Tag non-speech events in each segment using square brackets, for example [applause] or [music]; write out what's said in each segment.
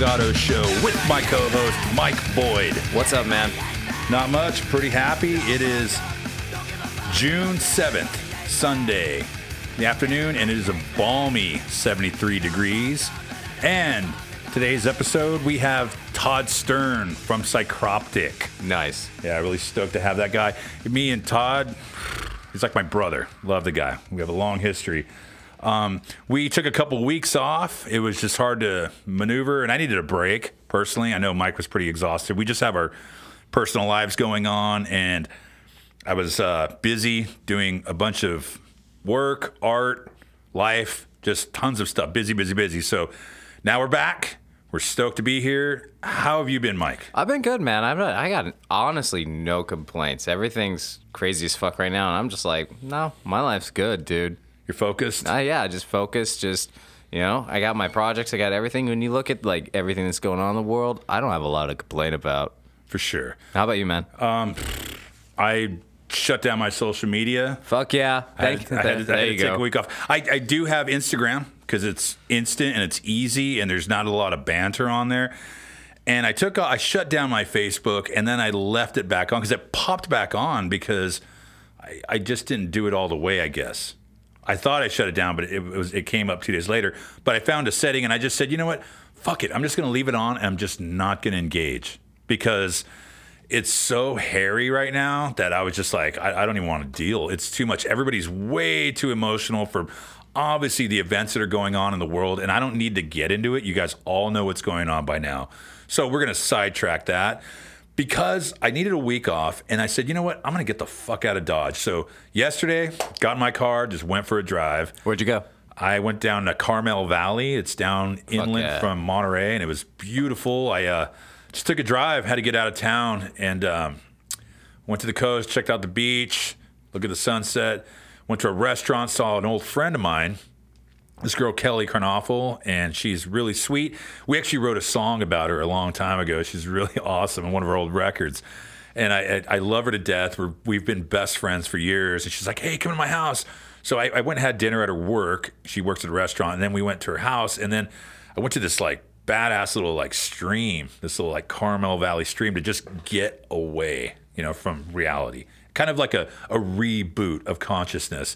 Jeff Salgado Show with my co host, Mike Boyd. What's up, man? Not much, pretty happy. It is June 7th, Sunday, the afternoon, and it is a balmy 73 degrees. And today's episode, we have Todd Stern from Psycroptic. Nice. Yeah, really stoked to have that guy. Me and Todd, he's like my brother. Love the guy. We have a long history. Um, we took a couple weeks off. It was just hard to maneuver, and I needed a break personally. I know Mike was pretty exhausted. We just have our personal lives going on, and I was uh, busy doing a bunch of work, art, life, just tons of stuff. Busy, busy, busy. So now we're back. We're stoked to be here. How have you been, Mike? I've been good, man. I've not, I got honestly no complaints. Everything's crazy as fuck right now, and I'm just like, no, my life's good, dude. You're focused? Uh, yeah, just focus. Just you know, I got my projects. I got everything. When you look at like everything that's going on in the world, I don't have a lot to complain about. For sure. How about you, man? Um, I shut down my social media. Fuck yeah. I had, Thank, I had to, [laughs] I there had to you take go. a week off. I, I do have Instagram because it's instant and it's easy and there's not a lot of banter on there. And I took I shut down my Facebook and then I left it back on because it popped back on because I, I just didn't do it all the way. I guess I thought I shut it down, but it, was it came up two days later. But I found a setting and I just said, you know what, fuck it, I'm just gonna leave it on and I'm just not gonna engage because it's so hairy right now that I was just like, I, I don't even want to deal. It's too much. Everybody's way too emotional for obviously the events that are going on in the world, and I don't need to get into it. You guys all know what's going on by now. So we're going to sidetrack that because I needed a week off, and I said, you know what? I'm going to get the fuck out of Dodge. So yesterday, got in my car, just went for a drive. Where'd you go? I went down to Carmel Valley. It's down inland yeah. from Monterey, and it was beautiful. I uh, just took a drive, had to get out of town, and um, went to the coast, checked out the beach, look at the sunset. Went to a restaurant, saw an old friend of mine, this girl Kelly Carnoffel, and she's really sweet. We actually wrote a song about her a long time ago. She's really [laughs] awesome in one of our old records. And I, I, I love her to death. We're, we've been best friends for years. And she's like, hey, come to my house. So I, I went and had dinner at her work. She works at a restaurant. And then we went to her house. And then I went to this like badass little like stream, this little like Carmel Valley stream to just get away, you know, from reality. Kind of like a, a reboot of consciousness.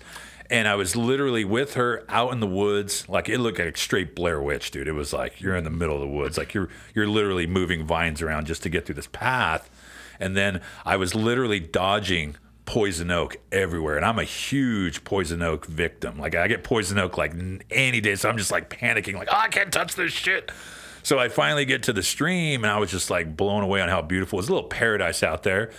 And I was literally with her out in the woods, like it looked like straight Blair Witch, dude. It was like you're in the middle of the woods, like you're you're literally moving vines around just to get through this path. And then I was literally dodging poison oak everywhere, and I'm a huge poison oak victim. Like I get poison oak like any day, so I'm just like panicking, like oh, I can't touch this shit. So I finally get to the stream, and I was just like blown away on how beautiful. it was. a little paradise out there.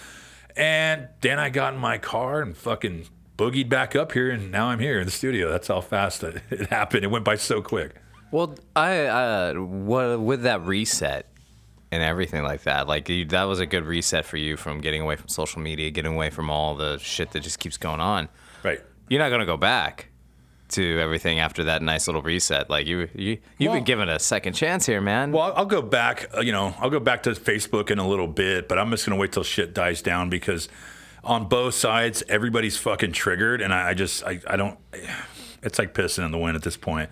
And then I got in my car and fucking boogied back up here, and now I'm here in the studio. That's how fast it [laughs] it happened. It went by so quick. Well, I uh, what with that reset and everything like that, like you, that was a good reset for you from getting away from social media, getting away from all the shit that just keeps going on. Right. You're not gonna go back to everything after that nice little reset. Like you, you you've Well- been given a second chance here, man. Well, I'll- go back. uh, You know, I'll go back to Facebook in a little bit, but I'm just gonna wait till shit dies down because on both sides, everybody's fucking triggered, and I, I just, I, I don't. It's like pissing in the wind at this point.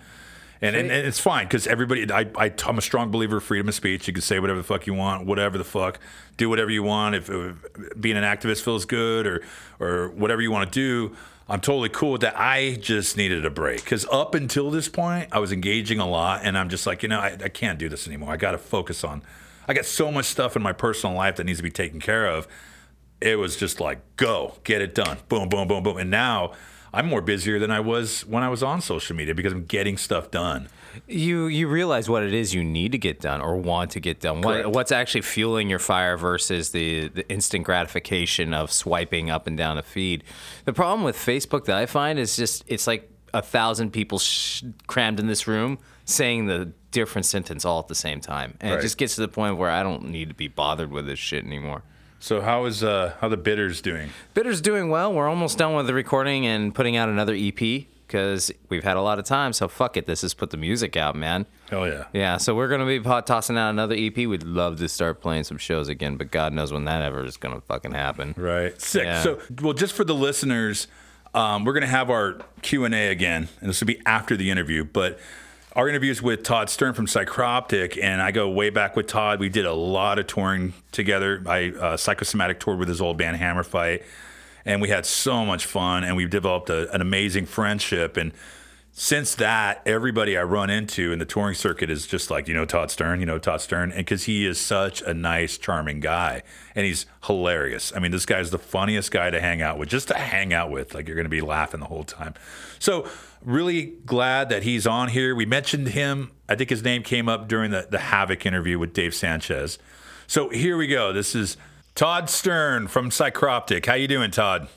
And, and, and it's fine because everybody, I, I, I'm a strong believer of freedom of speech. You can say whatever the fuck you want, whatever the fuck, do whatever you want. If, if being an activist feels good or, or whatever you want to do, I'm totally cool with that. I just needed a break because up until this point, I was engaging a lot, and I'm just like, you know, I, I can't do this anymore. I got to focus on. I got so much stuff in my personal life that needs to be taken care of. It was just like, go, get it done, boom, boom, boom, boom, and now. I'm more busier than I was when I was on social media because I'm getting stuff done. you you realize what it is you need to get done or want to get done. What, what's actually fueling your fire versus the, the instant gratification of swiping up and down a feed. The problem with Facebook that I find is just it's like a thousand people sh- crammed in this room saying the different sentence all at the same time, and Right. it just gets to the point where I don't need to be bothered with this shit anymore. So how is uh how the bitters doing? Bitter's doing well. We're almost done with the recording and putting out another EP because we've had a lot of time. So fuck it, this is put the music out, man. Hell yeah. Yeah, so we're gonna be pot- tossing out another EP. We'd love to start playing some shows again, but God knows when that ever is gonna fucking happen. Right. Sick. Yeah. So, well, just for the listeners, Um, we're gonna have our Q and A again, and this will be after the interview. But our interviews with Todd Stern from Psycroptic, and I go way back with Todd. We did a lot of touring together. I uh, psychosomatic toured with his old band Hammerfight, and we had so much fun, and we developed a, an amazing friendship. And since that, everybody I run into in the touring circuit is just like, you know, Todd Stern, you know, Todd Stern. And because he is such a nice, charming guy and he's hilarious. I mean, this guy's the funniest guy to hang out with, just to hang out with. Like, you're going to be laughing the whole time. So, really glad that he's on here. We mentioned him. I think his name came up during the, the Havok interview with Dave Sanchez. So, here we go. This is Todd Stern from Psycroptic. How you doing, Todd?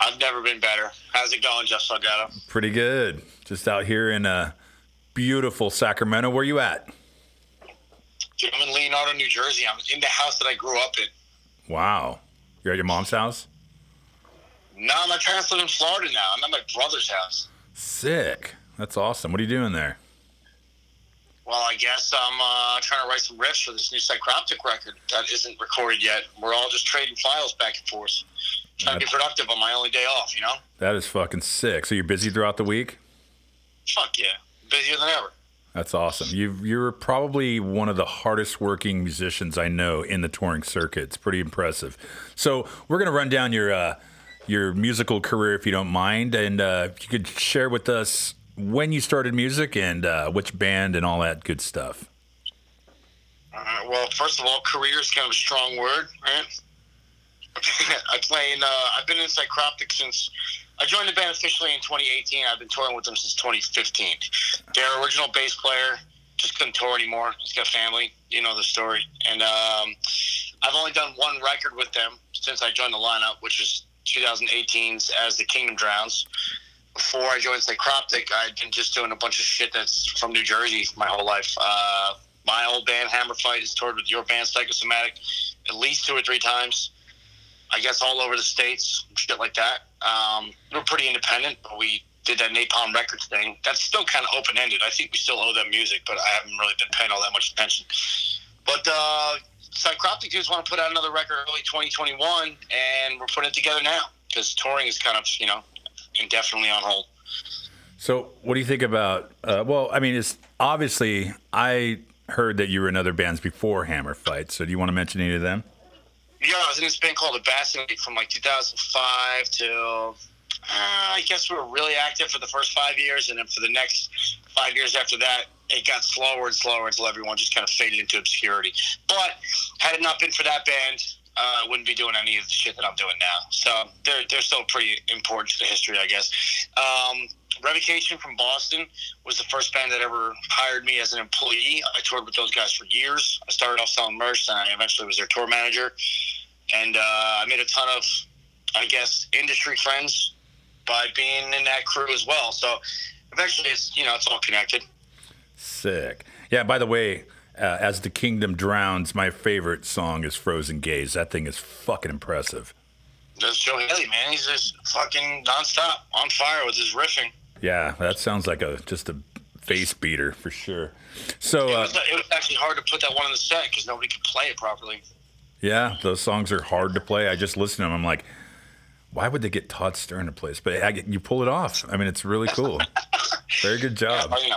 I've never been better. How's it going, Jeff Salgado? Pretty good. Just out here in uh, beautiful Sacramento. Where you at? Dude, I'm in Leonardo, New Jersey. I'm in the house that I grew up in. Wow. You're at your mom's house? No, my parents live in Florida now. I'm at my brother's house. Sick. That's awesome. What are you doing there? Well, I guess I'm uh, trying to write some riffs for this new Psycroptic record that isn't recorded yet. We're all just trading files back and forth. Trying to be productive on my only day off, you know? That is fucking sick. So you're busy throughout the week? Fuck yeah. Busier than ever. That's awesome. you you're probably one of the hardest working musicians I know in the touring circuit. It's pretty impressive. So we're gonna run down your uh, your musical career if you don't mind, and uh, if you could share with us when you started music and uh, which band and all that good stuff. Uh, well, first of all, career is kind of a strong word, right? [laughs] I play in. Uh, I've been in Psycroptic since I joined the band officially in 2018. I've been touring with them since 2015. Their original bass player just couldn't tour anymore. He's got family. You know the story. And um, I've only done one record with them since I joined the lineup, which was 2018's as the Kingdom Drowns. Before I joined Psycroptic, I'd been just doing a bunch of shit that's from New Jersey my whole life. Uh, my old band Hammerfight has toured with your band Psychosomatic at least two or three times. I guess all over the states, shit like that. Um, we're pretty independent, but we did that Napalm Records thing. That's still kind of open ended. I think we still owe them music, but I haven't really been paying all that much attention. But uh, Psycroptic dudes want to put out another record early 2021, and we're putting it together now because touring is kind of you know indefinitely on hold. So, what do you think about? Uh, well, I mean, it's obviously I heard that you were in other bands before Hammerfight. So, do you want to mention any of them? Yeah, I was in this band called Abassinate from like 2005 till uh, I guess we were really active for the first five years, and then for the next five years after that, it got slower and slower until everyone just kind of faded into obscurity. But had it not been for that band, uh, wouldn't be doing any of the shit that I'm doing now. So they're they're still pretty important to the history, I guess. Um, Revocation from Boston was the first band that ever hired me as an employee. I toured with those guys for years. I started off selling merch, and I eventually was their tour manager. And uh, I made a ton of, I guess, industry friends by being in that crew as well. So eventually, it's you know, it's all connected. Sick. Yeah. By the way, uh, as the kingdom drowns, my favorite song is "Frozen Gaze." That thing is fucking impressive. That's Joe Haley, man. He's just fucking nonstop on fire with his riffing. Yeah, that sounds like a just a face beater for sure. So It uh, was, it was actually hard to put that one in the set because nobody could play it properly. yeah, those songs are hard to play. I just listen to them. I'm like, why would they get Todd Stern to play this? But I, you pull it off. I mean, it's really cool. [laughs] Very good job. You know,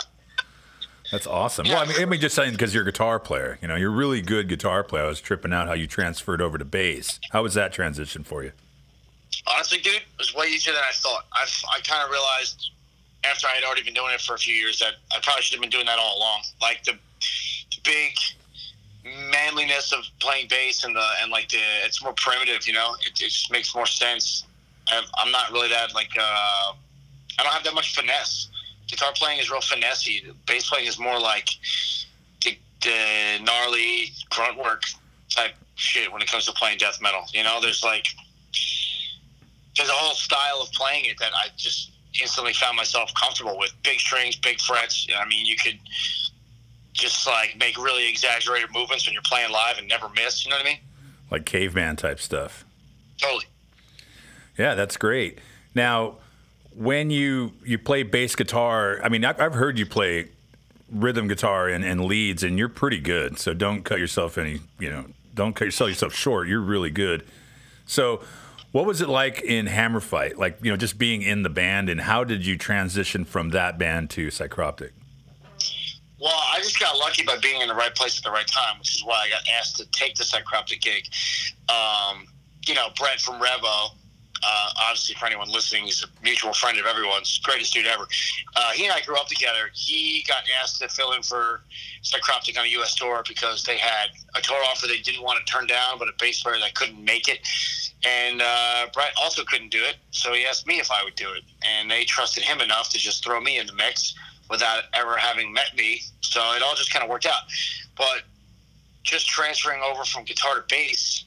That's awesome. Well, I mean, I mean just saying because you're a guitar player. You know, you're a really good guitar player. I was tripping out how you transferred over to bass. How was that transition for you? honestly, dude, it was way easier than I thought. I, I kind of realized after I had already been doing it for a few years that I probably should have been doing that all along. Like the, the big manliness of playing bass and the and like the it's more primitive, you know. It, it just makes more sense. I've, I'm not really that like uh, I don't have that much finesse. Guitar playing is real finessey. Bass playing is more like the, the gnarly grunt work type shit when it comes to playing death metal. You know, there's like there's a whole style of playing it that I just instantly found myself comfortable with. Big strings, big frets. I mean, you could just like make really exaggerated movements when you're playing live and never miss. You know what I mean? Like caveman type stuff. Totally. Yeah, that's great. Now, when you you play bass guitar, I mean, I've, I've heard you play rhythm guitar and, and leads, and you're pretty good. So don't cut yourself any, you know, don't cut yourself yourself short. You're really good. So, What was it like in Hammerfight? Like, you know, just being in the band, and how did you transition from that band to Psycroptic? Well, I just got lucky by being in the right place at the right time, which is why I got asked to take the Psycroptic gig. Um, you know, Brett from Revo, uh, obviously for anyone listening, he's a mutual friend of everyone's, greatest dude ever. Uh, he and I grew up together. He got asked to fill in for Psycroptic on a U.S. tour because they had a tour offer they didn't want to turn down, but a bass player that couldn't make it. And uh, Brett also couldn't do it, so he asked me if I would do it. And they trusted him enough to just throw me in the mix without ever having met me. So it all just kind of worked out. But just transferring over from guitar to bass,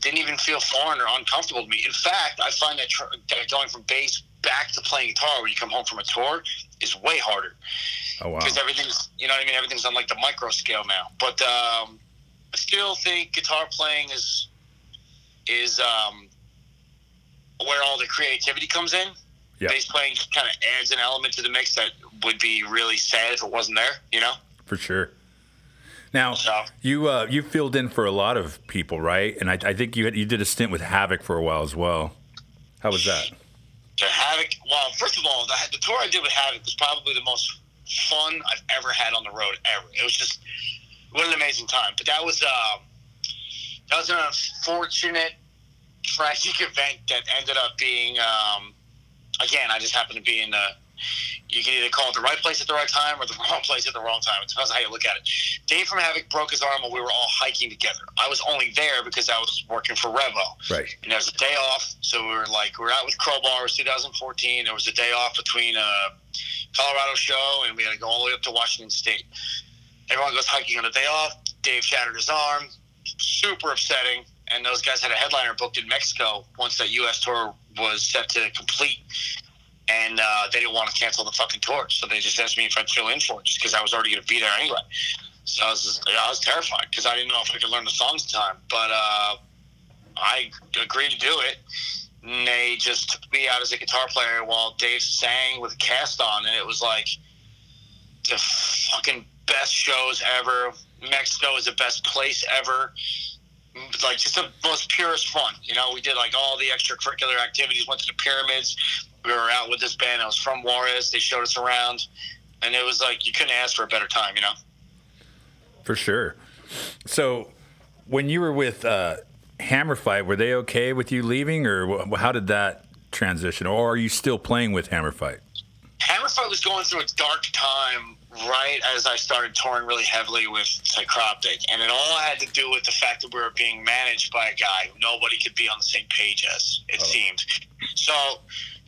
it didn't even feel foreign or uncomfortable to me. In fact, I find that, tr- that going from bass back to playing guitar when you come home from a tour is way harder. Oh wow! Because everything's, you know what I mean? Everything's on like the micro scale now. But um, I still think guitar playing is is um, where all the creativity comes in. Yeah. Bass playing kind of adds an element to the mix that would be really sad if it wasn't there. You know? For sure. Now So- you uh, you filled in for a lot of people, right? And I, I think you had, you did a stint with Havok for a while as well. How was that? The Havok. Well, first of all, the, the tour I did with Havok was probably the most fun I've ever had on the road ever. It was just what an amazing time. But that was um, that was an unfortunate, tragic [laughs] event that ended up being. Um, again, I just happened to be in the. You can either call it the right place at the right time or the [laughs] wrong place at the wrong time. It depends on how you look at it. Dave from Havok broke his arm while we were all hiking together. I was only there because I was working for Revo. Right. And there was a day off, so we were like, we were out with Crowbar. It was 2014. There was a day off between a Colorado show, and we had to go all the way up to Washington State. Everyone goes hiking on the day off. Dave shattered his arm. Super upsetting. And those guys had a headliner booked in Mexico once that U.S. tour was set to complete. And uh, they didn't want to cancel the fucking tour, so they just asked me if I'd fill in for it, just because I was already going to be there anyway. So I was, just, I was terrified because I didn't know if I could learn the songs in time. But uh, I agreed to do it. And they just took me out as a guitar player while Dave sang with a cast on, and it was like the fucking best shows ever. Mexico is the best place ever. Like just the most purest fun. You know, we did like all the extracurricular activities. Went to the pyramids. We were out with this band. I was from Juarez. They showed us around, and it was like you couldn't ask for a better time. You know. For sure. So, when you were with uh, Hammerfight, were they okay with you leaving, or how did that transition? Or are you still playing with Hammer Fight? Hammerfight was going through a dark time right as I started touring really heavily with Psycroptic, and it all had to do with the fact that we were being managed by a guy who nobody could be on the same page as, it seemed. So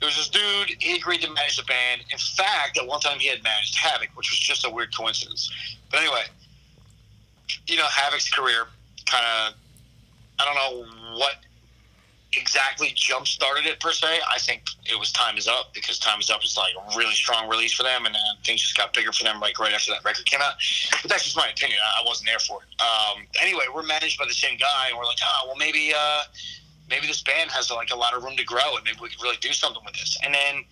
there was this dude, he agreed to manage the band. In fact, at one time he had managed Havok, which was just a weird coincidence. But anyway, you know, Havok's career kind of, I don't know what exactly jump started it per se. I think it was Time Is Up because Time Is Up is like a really strong release for them, and then things just got bigger for them like right after that record came out. But that's just my opinion. I wasn't there for it. Um, anyway, we're managed by the same guy, and we're like, oh, well, maybe. Uh, Maybe this band has like a lot of room to grow, and maybe we could really do something with this. And then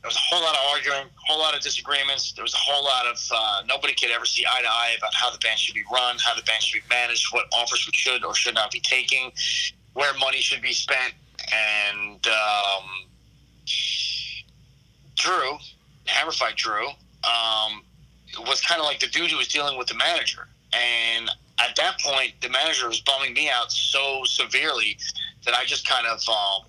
there was a whole lot of arguing, a whole lot of disagreements. There was a whole lot of uh, nobody could ever see eye to eye about how the band should be run, how the band should be managed, what offers we should or should not be taking, where money should be spent. And um, Drew, Hammerfight Drew, um, was kind of like the dude who was dealing with the manager. And at that point, the manager was bumming me out so severely that I just kind of um,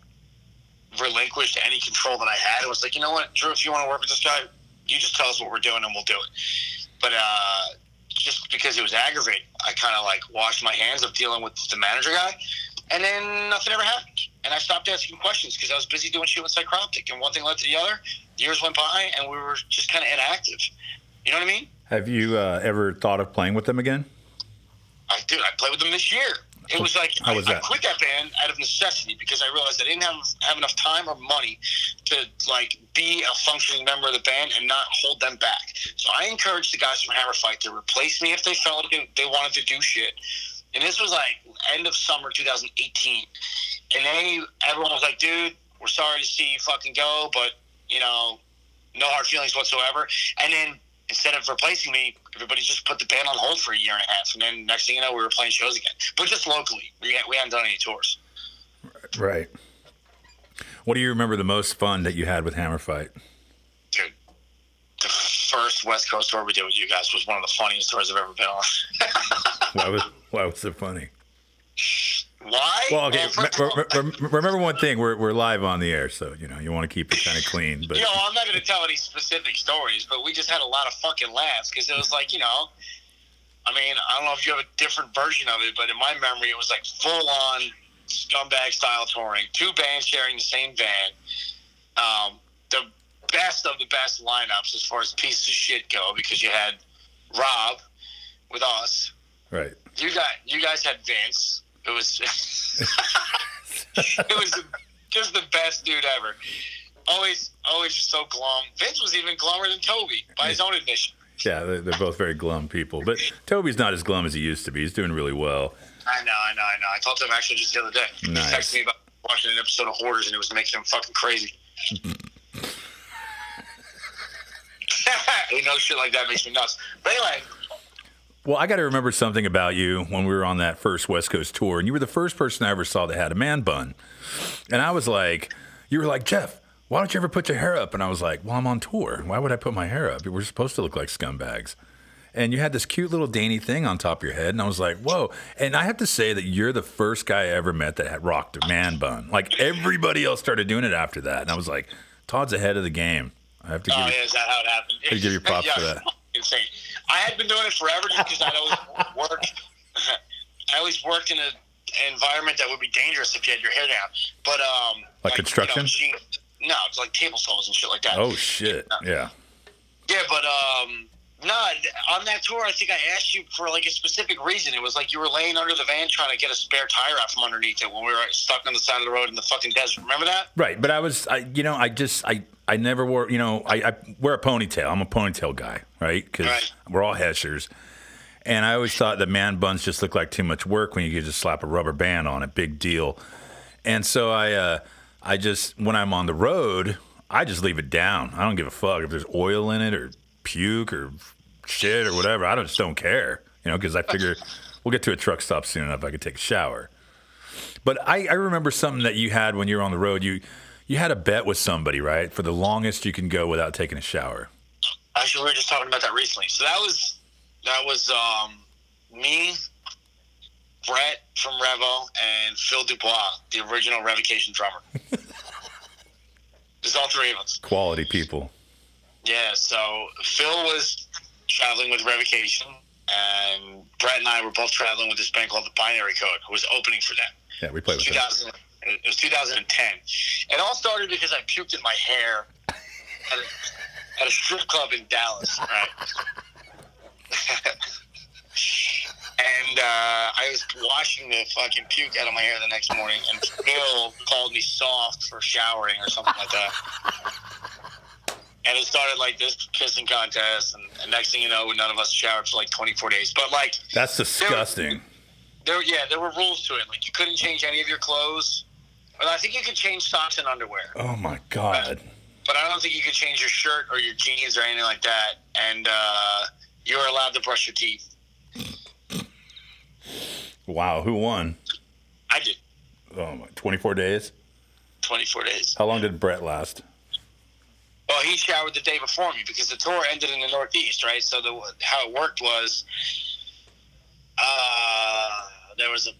relinquished any control that I had. It was like, you know what, Drew, if you want to work with this guy, you just tell us what we're doing and we'll do it. But uh, just because it was aggravating, I kind of like washed my hands of dealing with the manager guy. And then nothing ever happened. And I stopped asking questions because I was busy doing shit with Psycroptic. And one thing led to the other. Years went by and we were just kind of inactive. You know what I mean? Have you uh, ever thought of playing with them again? I dude, I played with them this year. It was like How was I, I that? quit that band out of necessity because I realized I didn't have have enough time or money to like be a functioning member of the band and not hold them back. So I encouraged the guys from Hammerfight to replace me if they felt like they wanted to do shit. And this was like end of summer 2018, and they everyone was like, "Dude, we're sorry to see you fucking go, but you know, no hard feelings whatsoever." And then instead of replacing me, everybody just put the band on hold for a year and a half, and then next thing you know, we were playing shows again, but just locally. We we hadn't done any tours. Right. What do you remember the most fun that you had with Hammerfight? Dude, the first West Coast tour we did with you guys was one of the funniest tours I've ever been on. [laughs] Why was why was it funny? Why? Well, okay. re- re- re- remember one thing: we're we're live on the air, so you know you want to keep it kind of clean. But You know, I'm not going to tell any specific stories, but we just had a lot of fucking laughs because it was like, you know, I mean, I don't know if you have a different version of it, but in my memory, it was like full on scumbag style touring, two bands sharing the same van. Um, the best of the best lineups as far as pieces of shit go because you had Rob with us. right, You got you guys had Vince. It was [laughs] it was just the best dude ever. Always always just so glum. Vince was even glummer than Toby by his own admission. yeah, they're, they're both very glum people. But Toby's not as glum as he used to be. He's doing really well. I know, I know, I know. I talked to him actually just the other day. Nice. He texted me about watching an episode of Hoarders and it was making him fucking crazy. [laughs] [laughs] you know, shit like that makes me nuts. But anyway, Well, I got to remember something about you when we were on that first West Coast tour, and you were the first person I ever saw that had a man bun. And I was like, you were like, Jeff, why don't you ever put your hair up? And I was like, well, I'm on tour. Why would I put my hair up? We're supposed to look like scumbags. And you had this cute little dainty thing on top of your head, and I was like, "Whoa!" And I have to say that you're the first guy I ever met that had rocked a man bun. Like everybody else started doing it after that, and I was like, "Todd's ahead of the game." I have to oh, give oh you yeah, is that how it happened? Gotta give you [laughs] props yeah, for that. Insane. I had been doing it forever just because I'd always [laughs] worked. [laughs] I always worked in a, an environment that would be dangerous if you had your hair down. But um, Like construction? You know, machine- no, it's like table saws and shit like that. Oh shit! Yeah. Yeah, but um, no, on that tour, I think I asked you for like a specific reason. It was like you were laying under the van trying to get a spare tire out from underneath it when we were stuck on the side of the road in the fucking desert. Remember that? Right, but I was, I, you know, I just, I, I never wore, you know, I, I wear a ponytail. I'm a ponytail guy, right? Because Right. we're all heshers, and I always thought that man buns just look like too much work when you could just slap a rubber band on it. Big deal. And so I, uh, I just when I'm on the road, I just leave it down. I don't give a fuck if there's oil in it or puke or shit or whatever. I just don't care, you know, because I figure we'll get to a truck stop soon enough. I could take a shower. But I, I remember something that you had when you were on the road. You you had a bet with somebody, right? For the longest you can go without taking a shower. Actually, we were just talking about that recently. So that was that was um, me, Brett from Revo, and Phil Dubois, the original Revocation drummer. [laughs] There's all three of us. Quality people. Yeah. So Phil was traveling with Revocation, and Brett and I were both traveling with this band called the Binary Code, who was opening for them. Yeah, we played with them. it was 2010. It all started because I puked in my hair at a, at a strip club in Dallas, right? [laughs] and uh, I was washing the fucking puke out of my hair the next morning, and Phil called me soft for showering or something like that. And it started like this kissing contest, and, and next thing you know, none of us showered for like 24 days. But like, That's disgusting. there, yeah, there were rules to it. Like you couldn't change any of your clothes. Well, I think you could change socks and underwear, Oh my god. but I don't think you could change your shirt or your jeans or anything like that. And uh, you were allowed to brush your teeth. Wow, who won? I did Oh my, 24 days. 24 days. How long did Brett last? Well, he showered the day before me because the tour ended in the Northeast, right? So the how it worked was uh, there was a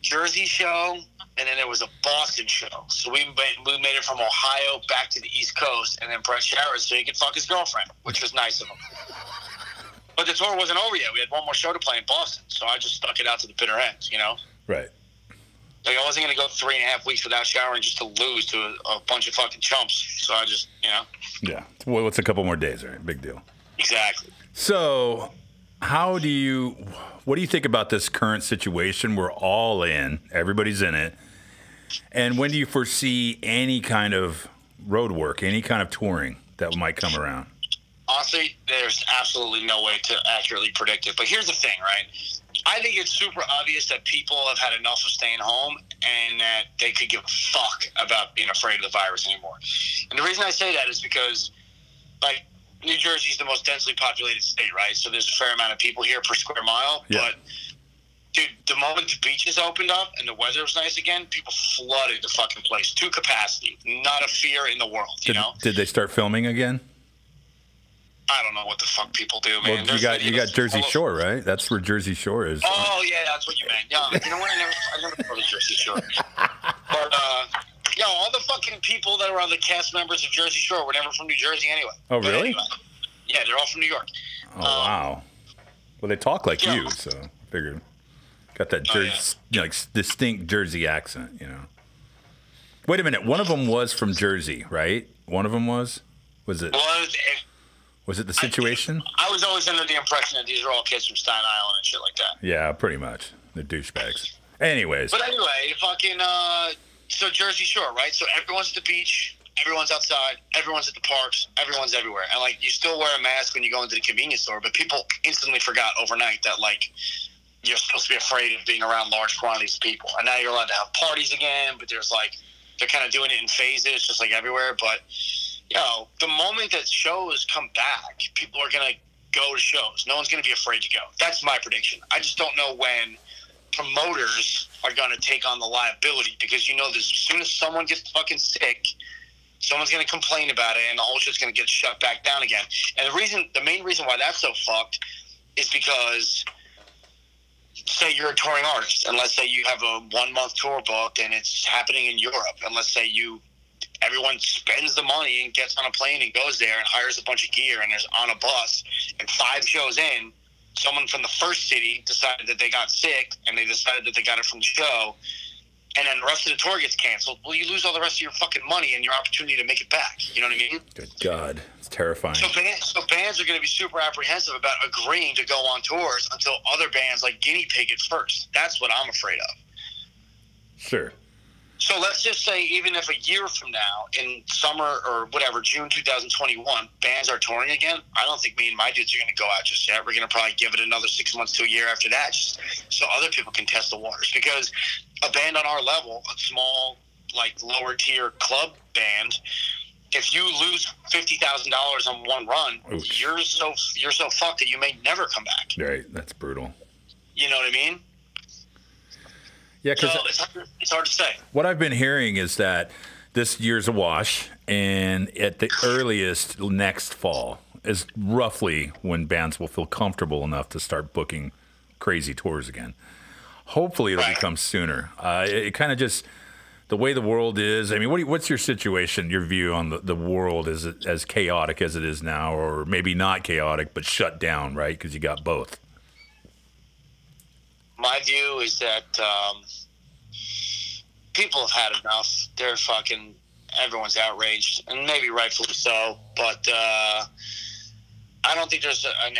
Jersey show and then there was a Boston show. So we made, we made it from Ohio back to the East Coast, and then Brett showered so he could fuck his girlfriend, which was nice of him. But the tour wasn't over yet. We had one more show to play in Boston, so I just stuck it out to the bitter end. You know, Right. Like I wasn't gonna go three and a half weeks without showering just to lose to a, a bunch of fucking chumps. So I just, you know, Yeah. Well, what's a couple more days, right? Big deal. exactly. So, how do you, what do you think about this current situation? We're all in, everybody's in it. And when do you foresee any kind of road work, any kind of touring that might come around? honestly, there's absolutely no way to accurately predict it. But here's the thing, right? I think it's super obvious that people have had enough of staying home and that they could give a fuck about being afraid of the virus anymore. And the reason I say that is because, like, New Jersey is the most densely populated state, right? So there's a fair amount of people here per square mile. Yeah. But Dude, the moment the beaches opened up and the weather was nice again, people flooded the fucking place to capacity. Not a fear in the world, you Did, know. did they start filming again? I don't know what the fuck people do, man. Well, you There's got you got Jersey Shore, right? That's where Jersey Shore is. Oh yeah, that's what you meant. Yeah, you know what? I never, I never go to Jersey Shore. But uh, yo, all the fucking people that were on the cast members of Jersey Shore were never from New Jersey anyway. Oh, really? anyway. yeah, they're all from New York. Oh wow. Well, they talk like yeah. you, so I figured. Got that Oh, yeah. you know, like distinct Jersey accent, you know. Wait a minute. One of them was from Jersey, right? One of them was. Was it? It, Was it the situation? I was always under the impression that these are all kids from Staten Island and shit like that. Yeah, pretty much. They're douchebags. Anyways, But anyway, fucking uh, so Jersey Shore, right? So everyone's at the beach, everyone's outside, everyone's at the parks, everyone's everywhere, and like you still wear a mask when you go into the convenience store, but people instantly forgot overnight that like you're supposed to be afraid of being around large quantities of people, and now you're allowed to have parties again, but there's like they're kind of doing it in phases, just like everywhere. But you know, the moment that shows come back, people are gonna go to shows. No one's gonna be afraid to go. That's my prediction. I just don't know when promoters are going to take on the liability because you know this as soon as someone gets fucking sick someone's going to complain about it and the whole shit's going to get shut back down again and the reason the main reason why that's so fucked is because say you're a touring artist and let's say you have a one month tour booked and it's happening in europe and let's say you everyone spends the money and gets on a plane and goes there and hires a bunch of gear and there's on a bus and five shows in someone from the first city decided that they got sick and they decided that they got it from the show and then the rest of the tour gets canceled well you lose all the rest of your fucking money and your opportunity to make it back you know what i mean good God, it's terrifying. so bands, so bands are going to be super apprehensive about agreeing to go on tours until other bands like guinea pig it first that's what i'm afraid of Sure. So let's just say, even if a year from now, in summer or whatever, June 2021, bands are touring again, I don't think me and my dudes are going to go out just yet. We're going to probably give it another six months to a year after that, just so other people can test the waters. Because a band on our level, a small, like lower tier club band, if you lose fifty thousand dollars on one run, Ouch. you're so you're so fucked that you may never come back. Right. That's brutal. You know what I mean? Yeah, So because it's hard, it's hard to say. what I've been hearing is that this year's a wash, and at the earliest next fall is roughly when bands will feel comfortable enough to start booking crazy tours again. Hopefully, it'll Right. become sooner. Uh, it it kind of just the way the world is. I mean, what you, what's your situation, your view on the, the world? Is it as chaotic as it is now, or maybe not chaotic but shut down, right? Because you got both. My view is that um, people have had enough. They're fucking everyone's outraged, and maybe rightfully so. But uh, I don't think there's a, an,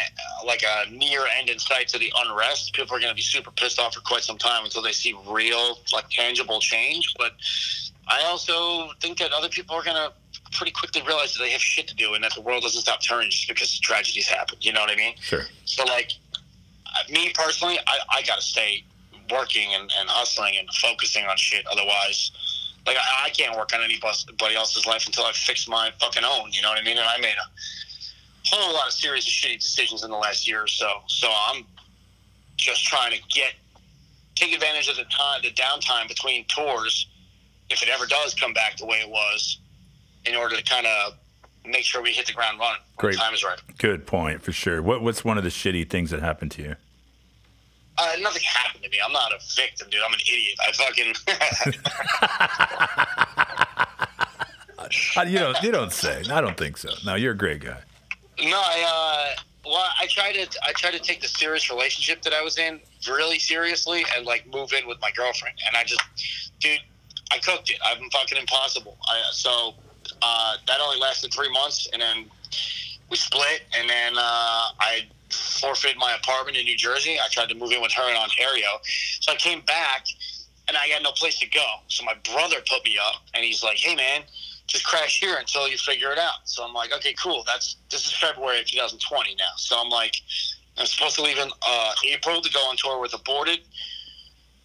like a near end in sight to the unrest. People are going to be super pissed off for quite some time until they see real, like tangible change. But I also think that other people are going to pretty quickly realize that they have shit to do and that the world doesn't stop turning just because tragedies happen. You know what I mean? Sure. So, like, me personally, I, I got to stay working and, and hustling and focusing on shit. Otherwise, like, I, I can't work on anybody else's life until I fix my fucking own. You know what I mean? And I made a whole lot of series of shitty decisions in the last year or so. So I'm just trying to get take advantage of the time, the downtime between tours, if it ever does come back the way it was, in order to kind of make sure we hit the ground running. Great. time is right. Good point for sure. What what's one of the shitty things that happened to you? Uh, nothing happened to me. I'm not a victim, dude. I'm an idiot. I fucking. [laughs] Uh, you don't you don't say. I don't think so. No, you're a great guy. no, I. Uh, well, I tried to. I tried to take the serious relationship that I was in really seriously and like move in with my girlfriend. And I just, dude, I cooked it. I'm fucking impossible. I, so uh, that only lasted three months, and then we split, and then uh, I forfeited my apartment in New Jersey. I tried to move in with her in Ontario. So I came back, and I had no place to go. So my brother put me up, and he's like, "Hey, man." Just crash here until you figure it out. So I'm like, okay, cool. That's this is February of 2020 now. So I'm like, I'm supposed to leave in uh, April to go on tour with Aborted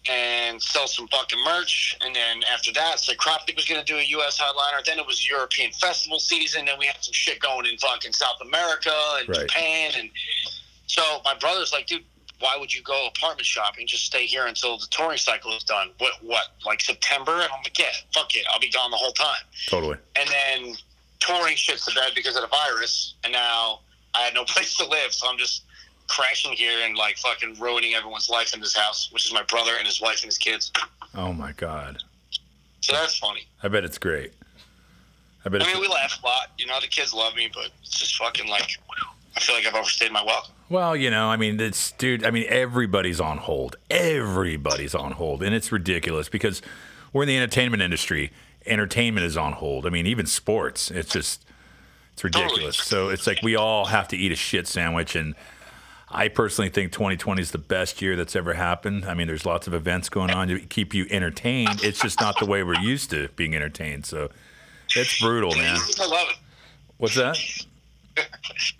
and sell some fucking merch. And then after that, Psycroptic was going to do a U.S. headliner. Then it was European festival season. Then we had some shit going in fucking South America and Right. Japan. And so my brother's like, dude, why would you go apartment shopping? Just stay here until the touring cycle is done. What, what, like September? And I'm like, yeah, fuck it. I'll be gone the whole time. Totally. And then touring shit to bed because of the virus. And now I had no [laughs] place to live. So I'm just crashing here and like fucking ruining everyone's life in this house, which is my brother and his wife and his kids. Oh my god. So that's funny. I bet it's great. I bet. I mean, we laugh a lot. You know, the kids love me, but it's just fucking like, I feel like I've overstayed my welcome. Well, you know, I mean, it's dude. I mean, everybody's on hold. Everybody's on hold, and it's ridiculous because we're in the entertainment industry. Entertainment is on hold. I mean, even sports. It's just, it's ridiculous. So it's like we all have to eat a shit sandwich, and I personally think 2020 is the best year that's ever happened. I mean, there's lots of events going on to keep you entertained. It's just not the way we're used to being entertained. So it's brutal, man. You seem to love it. What's that? [laughs]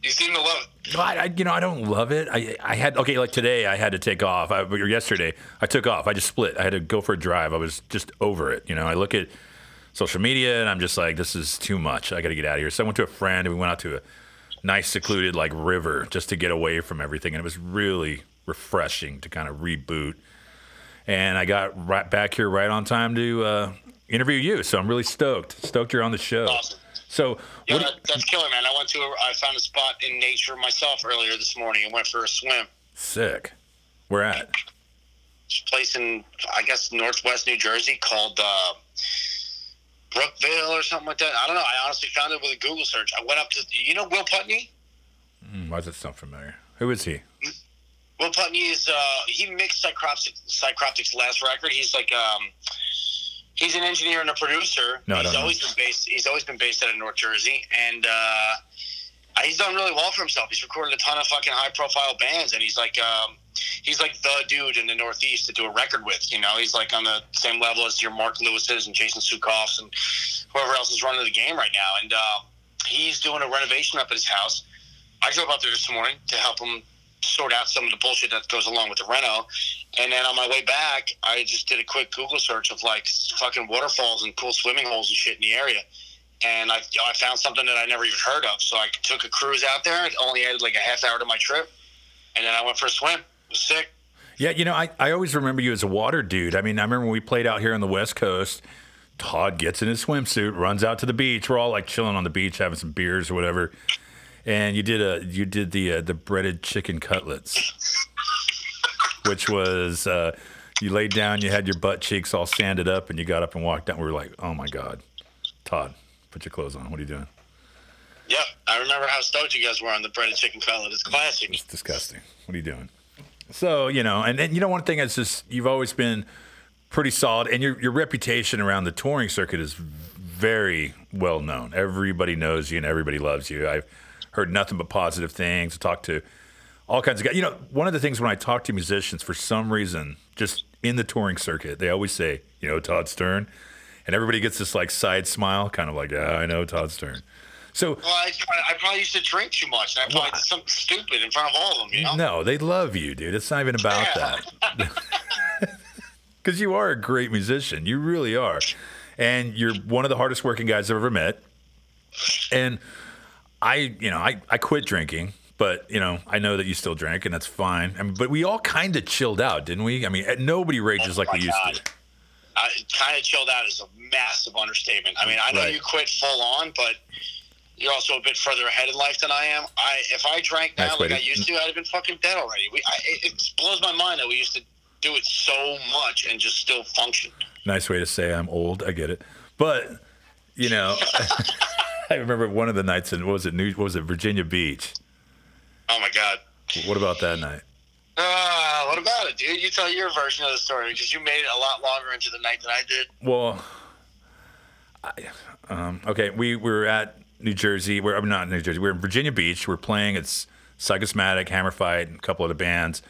You seem to love it. No, I, I, you know, I don't love it. I, I had okay, like today, I had to take off. I, or yesterday, I took off. I just split. I had to go for a drive. I was just over it. You know, I look at social media and I'm just like, this is too much. I got to get out of here. So I went to a friend and we went out to a nice secluded like river just to get away from everything, and it was really refreshing to kind of reboot. And I got right back here right on time to uh, interview you. So I'm really stoked. Stoked you're on the show. Awesome. So Yeah, what? that's killer, man. I went to, a, I found a spot in nature myself earlier this morning and went for a swim. Sick. Where at? Place in, I guess, northwest New Jersey called uh, Brookville or something like that. I don't know. I honestly found it with a Google search. I went up to, you know, Will Putney? Hmm, why does it sound familiar? Who is he? Will Putney is, uh, he mixed Psycroptic, Psycroptic's last record. He's like, um, he's an engineer and a producer. No, he's don't know. always been based. He's always been based out of North Jersey, and uh, he's done really well for himself. He's recorded a ton of fucking high profile bands, and he's like, um, he's like the dude in the Northeast to do a record with. You know, he's like on the same level as your Mark Lewis's and Jason Suecofs and whoever else is running the game right now. And uh, he's doing a renovation up at his house. I drove up there this morning to help him sort out some of the bullshit that goes along with the reno. And then on my way back, I just did a quick Google search of like fucking waterfalls and cool swimming holes and shit in the area. And I, I found something that I never even heard of. So I took a cruise out there. It only added like a half hour to my trip. And then I went for a swim. Sick. Yeah, you know, I, I always remember you as a water dude. I mean, I remember when we played out here on the West Coast. Todd gets in his swimsuit, runs out to the beach. We're all like chilling on the beach, having some beers or whatever. And you did a you did the uh, the breaded chicken cutlets, which was uh, you laid down, you had your butt cheeks all sanded up, and you got up and walked down. We were like, oh my god, Todd, put your clothes on. What are you doing? Yep. I remember how stoked you guys were on the breaded chicken cutlet. It's classic. It's disgusting. What are you doing? So you know, and you know one thing is just you've always been pretty solid, and your your reputation around the touring circuit is very well known. Everybody knows you, and everybody loves you. I've heard nothing but positive things. Talked to all kinds of guys. You know, one of the things when I talk to musicians, for some reason, just in the touring circuit, they always say, you know, Todd Stern, and everybody gets this like side smile, kind of like, yeah, I know Todd Stern. So Well, I, I probably used to drink too much. And I probably did something stupid in front of all of them, you know? No, they love you, dude. It's not even about Yeah. that. [laughs] Because you are a great musician. You really are. And you're one of the hardest working guys I've ever met. And I, you know, I, I quit drinking, but, you know, I know that you still drink, and that's fine. I mean, but we all kind of chilled out, didn't we? I mean, eh, nobody rages oh like my we used God. to. I kind of chilled out is a massive understatement. I mean, I know Right. you quit full on, but you're also a bit further ahead in life than I am. I if I drank now Nice like I used to, I'd have been fucking dead already. We, I, it, blows my mind that we used to do it so much and just still function. Nice way to say I'm old. I get it. But, you know, [laughs] I remember one of the nights in, what was it, New, what was it, Virginia Beach? Oh my god. What about that night? Uh, what about it, dude? You tell your version of the story because you made it a lot longer into the night than I did. Well, I, um, okay, we were at New Jersey. We're I'm not New Jersey. We're in Virginia Beach. We're playing. It's Psychosomatic, Hammer Fight, and a couple other bands,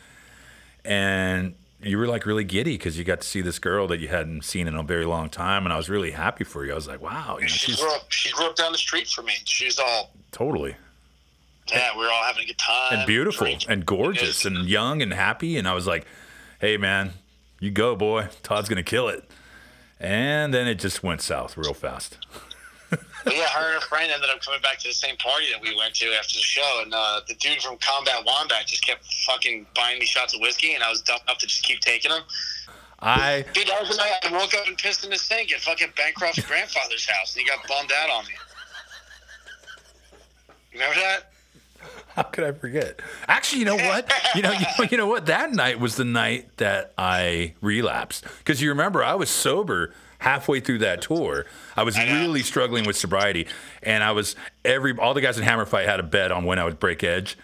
and you were like really giddy because you got to see this girl that you hadn't seen in a very long time, and I was really happy for you. I was like, wow, you know, She grew up. She grew up down the street from me. She's all totally yeah. We were all having a good time and beautiful and gorgeous and young and happy, and I was like, hey man, you go, boy. Todd's gonna kill it. And then it just went south real fast. Yeah, her and her friend ended up coming back to the same party that we went to after the show, and uh, the dude from Combat Wombat just kept fucking buying me shots of whiskey, and I was dumb enough to just keep taking them. I Dude, that was the night I woke up and pissed in the sink at fucking Bancroft's grandfather's house, and he got bummed out on me. Remember that? how could I forget? Actually, you know what? You know, you know, you know what? That night was the night that I relapsed because you remember I was sober halfway through that tour. I was really struggling with sobriety, and I was every all the guys in Hammerfight had a bet on when I would break edge.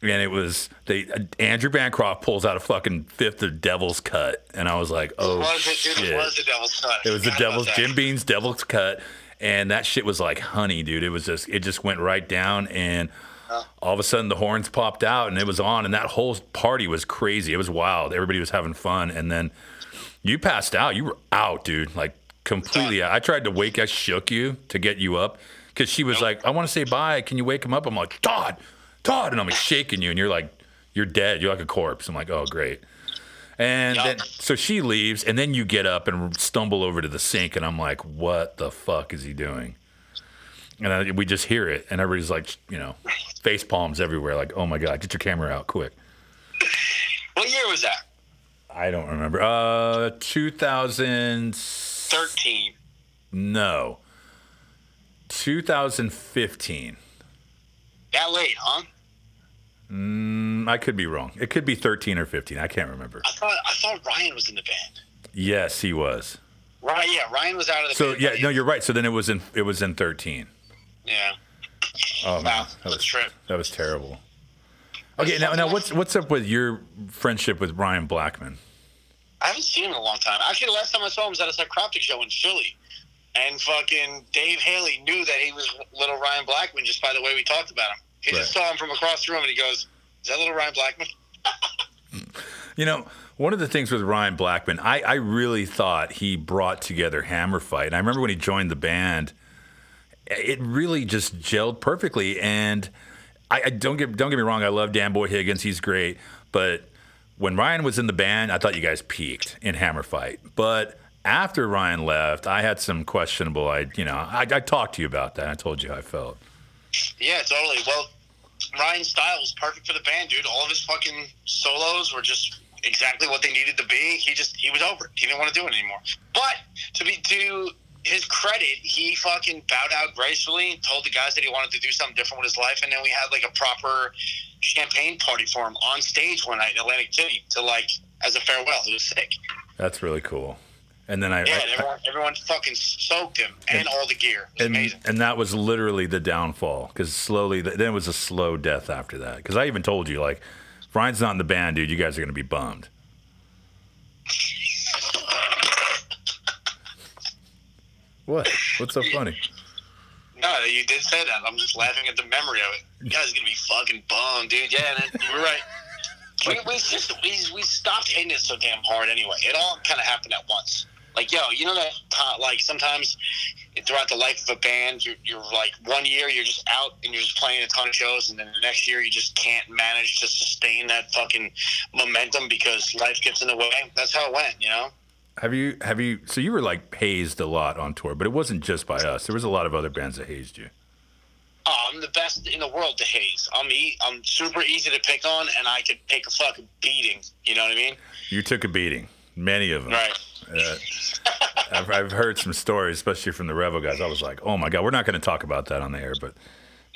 And it was they Andrew Bancroft pulls out a fucking fifth of Devil's Cut, and I was like, "Oh was shit!" It was the devil's cut. It was the devil's. Jim Beam's Devil's Cut, and that shit was like honey, dude. It was just it just went right down, and oh. all of a sudden the horns popped out, and it was on, and that whole party was crazy. It was wild. Everybody was having fun, and then you passed out. You were out, dude. Like completely. out. I tried to wake. I shook you to get you up because she was like, "I want to say bye. Can you wake him up?" I'm like, "Todd, Todd," and I'm like shaking you, and you're like, "You're dead. You're like a corpse." I'm like, "Oh, great." And Yeah. then, so she leaves, and then you get up and stumble over to the sink, and I'm like, "What the fuck is he doing?" And I, we just hear it, and everybody's like, you know, face palms everywhere, like, "Oh my god, get your camera out quick!" What year was that? I don't remember. Uh, 2000. Thirteen. No. 2015. That late, huh? Mm, I could be wrong. It could be 13 or 15. I can't remember. I thought I thought Ryan was in the band. Yes, he was. Right? Yeah, Ryan was out of the So band. yeah, no, you're right. So then it was in it was in 13. Yeah. Oh man, Wow, that was trip. that was terrible. Okay, now now what's what's up with your friendship with Ryan Blackman? I haven't seen him in a long time. Actually, the last time I saw him was at a Psycroptic show in Philly. And fucking Dave Haley knew that he was little Ryan Blackman just by the way we talked about him. He just saw him from across the room and he goes, Is that little Ryan Blackman? You know, one of the things with Ryan Blackman, I, I really thought he brought together Hammerfight. And I remember when he joined the band, it really just gelled perfectly. And I, I don't get don't get me wrong, I love Dan Boy Higgins, he's great. But when Ryan was in the band, I thought you guys peaked in Hammerfight. But after Ryan left, I had some questionable. I you know I, I talked to you about that. I told you how I felt. Yeah, totally. Well, Ryan's style was perfect for the band, dude. All of his fucking solos were just exactly what they needed to be. He just he was over it. He didn't want to do it anymore. But to be to his credit, he fucking bowed out gracefully, told the guys that he wanted to do something different with his life, and then we had like a proper champagne party for him on stage one night in Atlantic City to like as a farewell. It was sick. That's really cool. And then I, Yeah, I- everyone, everyone fucking soaked him and, And- all the gear. It was and, amazing. and that was literally the downfall because slowly then it was a slow death after that because i even told you like if ryan's not in the band dude you guys are going to be bummed what what's so funny No, you did say that. I'm just laughing at the memory of it. You guys are gonna be fucking bummed, dude. Yeah, you're right. We, we just we, we stopped hitting it so damn hard anyway. It all kind of happened at once. Like yo, you know that like sometimes throughout the life of a band, you're, you're like one year you're just out and you're just playing a ton of shows, and then the next year you just can't manage to sustain that fucking momentum because life gets in the way. That's how it went, you know. Have you have you so you were like hazed a lot on tour but it wasn't just by us there was a lot of other bands that hazed you Oh, I'm the best in the world to haze. I'm e- I'm super easy to pick on, and I could take a fucking beating. You know what I mean? you took a beating many of them Right. Uh, I've, I've heard some stories especially from the revo guys i was like oh my god we're not going to talk about that on the air but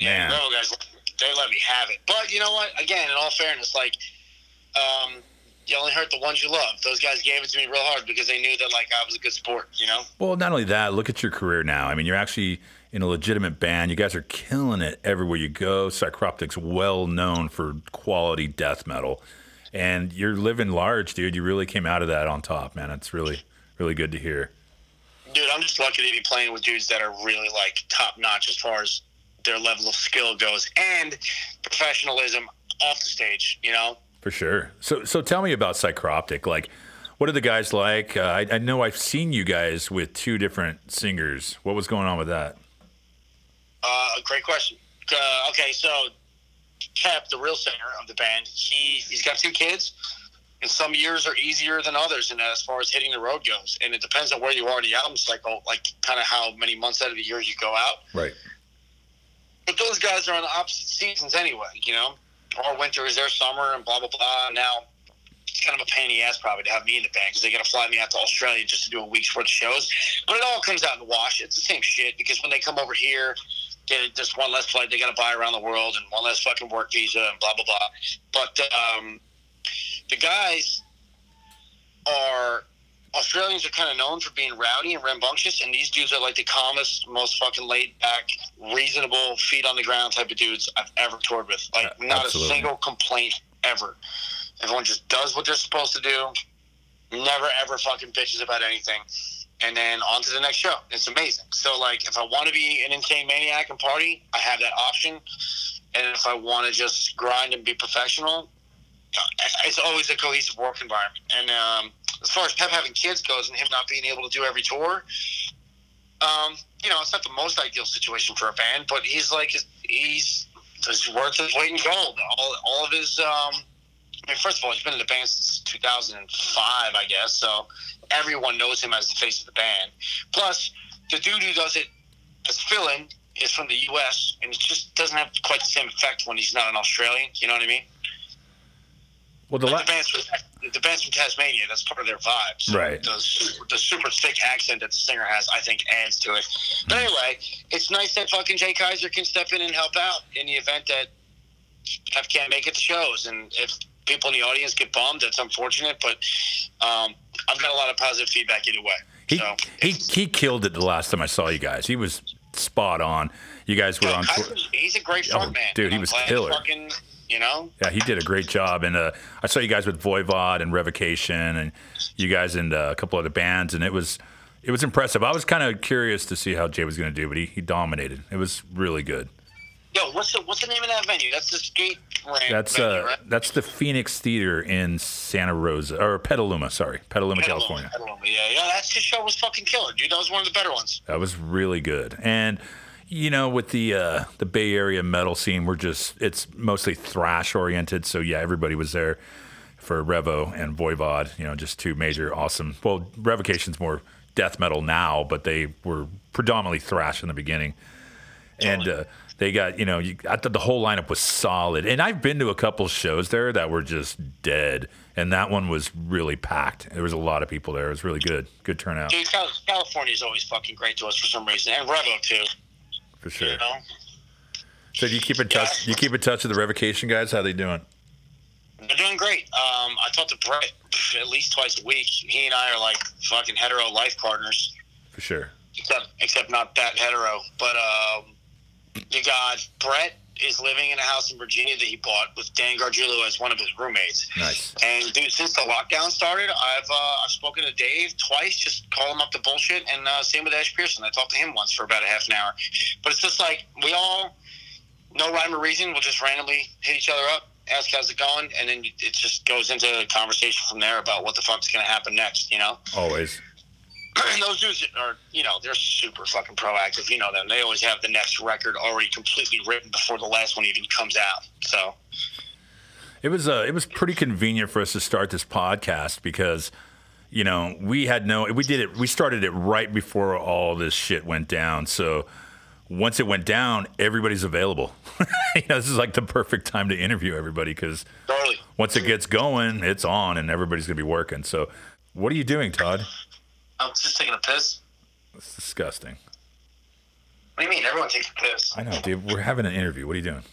man No, guys, they let me have it. But you know what? Again, in all fairness, like, um, you only hurt the ones you love. Those guys gave it to me real hard because they knew that like I was a good sport. You know? Well, not only that, look at your career now. I mean, you're actually in a legitimate band. You guys are killing it everywhere you go. Psycroptic's well known for quality death metal. And you're living large, dude. You really came out of that on top, man. It's really, really good to hear. Dude, I'm just lucky to be playing with dudes that are really like top notch as far as their level of skill goes and professionalism off the stage. You know? For sure. So, so tell me about Psycroptic. Like, what are the guys like? Uh, I, I know I've seen you guys with two different singers. What was going on with that? Uh, great question. Uh, okay, so Pep, the real singer of the band, he he's got two kids, and some years are easier than others, and as far as hitting the road goes, and it depends on where you are in the album cycle, like kind of how many months out of the year you go out. Right. But those guys are on the opposite seasons anyway, you know. Our winter is their summer, and blah blah blah. Now it's kind of a pain in the ass probably to have me in the band because they got to fly me out to Australia just to do a week's worth of shows. But it all comes out in the wash. It's the same shit because when they come over here, get just one less flight they got to buy around the world and one less fucking work visa and blah blah blah. But um, the guys are Australians are kind of known for being rowdy and rambunctious, and these dudes are like the calmest, most fucking laid back, reasonable, feet on the ground type of dudes I've ever toured with. Like, Uh, not absolutely. a single complaint ever. Everyone just does what they're supposed to do, never ever fucking bitches about anything, and then on to the next show. It's amazing. So, like, if I want to be an insane maniac and party, I have that option. And if I want to just grind and be professional, it's always a cohesive work environment. And um, as far as Pep having kids goes and him not being able to do every tour, um, you know, it's not the most ideal situation for a band, but he's like, he's, he's worth his weight in gold. All, all of his, um, I mean, first of all, he's been in the band since 2005, I guess, so everyone knows him as the face of the band. Plus, the dude who does it as fill-in is from the U.S., and it just doesn't have quite the same effect when he's not an Australian. You know what I mean? Well, the la- the band's the band's from Tasmania. That's part of their vibe. So Right. The, super- the super thick accent that the singer has, I think, adds to it. But anyway, it's nice that fucking Jay Kaiser can step in and help out in the event that Pep can't make it to shows. And if people in the audience get bummed, that's unfortunate. But um, I've got a lot of positive feedback either way. he so he he killed it the last time I saw you guys. He was spot on. You guys were yeah, on. He's a great Oh, man. dude, and he was killer. Fucking, you know, Yeah, he did a great job, and uh, I saw you guys with Voivod and Revocation, and you guys in uh, a couple other bands, and it was it was impressive. I was kind of curious to see how Jay was going to do, but he, he dominated. It was really good. yo, what's the what's the name of that venue? That's the skate ramp. That's venue, uh, right? that's the Phoenix Theater in Santa Rosa or Petaluma, sorry, Petaluma, California. Petaluma, Yeah, yeah, that show was fucking killer, dude. That was one of the better ones. That was really good. And you know, with the uh, the Bay Area metal scene, we're just it's mostly thrash oriented. So yeah, everybody was there for Revo and Voivod. You know, just two major awesome. Well, Revocation's more death metal now, but they were predominantly thrash in the beginning. And uh, they got you know, you, I thought the whole lineup was solid. And I've been to a couple shows there that were just dead, and that one was really packed. There was a lot of people there. It was really good, good turnout Dude, Cal- California's always fucking great to us for some reason, and Revo too. For sure. You know, So do you keep in touch? You keep in touch with the revocation guys? How they doing? they're doing great. Um, I talk to Brett [laughs] at least twice a week. He and I are like fucking hetero life partners, For sure. except except not that hetero. But um, you got Brett is living in a house in Virginia that he bought with Dan Gargiulo as one of his roommates. Nice. And dude, since the lockdown started, I've uh, I've spoken to Dave twice, just call him up to bullshit, and uh, same with Ash Pearson. I talked to him once for about a half an hour. But it's just like we all, no rhyme or reason, we'll just randomly hit each other up, ask how's it going, and then it just goes into a conversation from there about what the fuck's gonna happen next. You know, Always. And [clears throat] those dudes are, you know, they're super fucking proactive. You know them. They always have the next record already completely written before the last one even comes out. So. It was uh, it was pretty convenient for us to start this podcast because, you know, we had no we did it we started it right before all this shit went down. So once it went down, everybody's available. [laughs] you know, this is like the perfect time to interview everybody because once it gets going, it's on and everybody's gonna be working. So, what are you doing, Todd? I'm just taking a piss. It's disgusting. What do you mean? Everyone takes a piss. I know, dude. We're having an interview. What are you doing?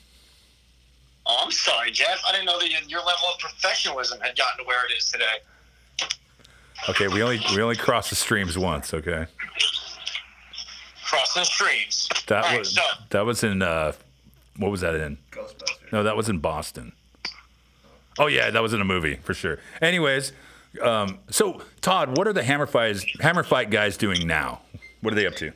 Oh, I'm sorry, Jeff. I didn't know that your- your level of professionalism had gotten to where it is today. Okay, we only we only crossed the streams once. Okay. Crossing streams. That All right, was so that was in uh, what was that in? Ghostbusters. No, that was in Boston. Oh yeah, that was in a movie for sure. Anyways, um, so Todd, what are the Hammerfights, Hammer Fight guys doing now? What are they up to?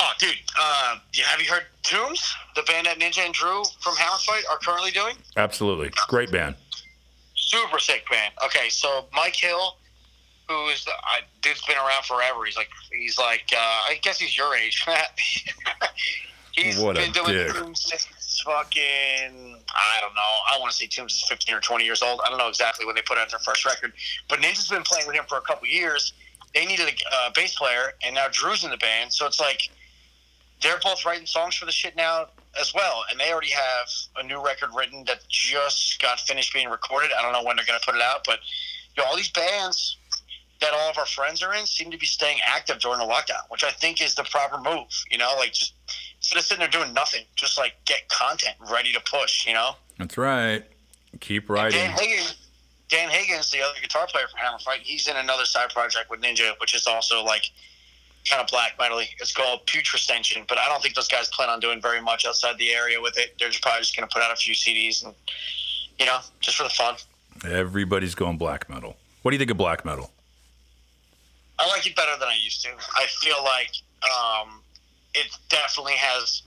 Oh, dude, uh, have you heard Tombs? The band that Ninja and Drew from Hammerfight are currently doing? Absolutely, great band. Super sick band. Okay, so Mike Hill, who's the, I, dude's been around forever. He's like, he's like, uh, I guess he's your age. [laughs] he's What been doing dick. Tombs since fucking, I don't know. I want to say Tombs is 15 or 20 years old. I don't know exactly when they put out their first record, but Ninja's been playing with him for a couple years. They needed a uh, bass player, and now Drew's in the band, so it's like they're both writing songs for the shit now as well, and they already have a new record written that just got finished being recorded. I don't know when they're going to put it out, but you know, all these bands that all of our friends are in seem to be staying active during the lockdown, which I think is the proper move. You know, like just instead of sitting there doing nothing, just like get content ready to push. You know, That's right. Keep writing. Dan Higgins, Dan Higgins, the other guitar player for Hammerfight, he's in another side project with Ninja, which is also like kind of black metally. It's called Putrescension, but I don't think those guys plan on doing very much outside the area with it. They're just probably just going to put out a few CDs and you know, just for the fun. Everybody's going black metal. What do you think of black metal? I like it better than I used to. I feel like um, it definitely has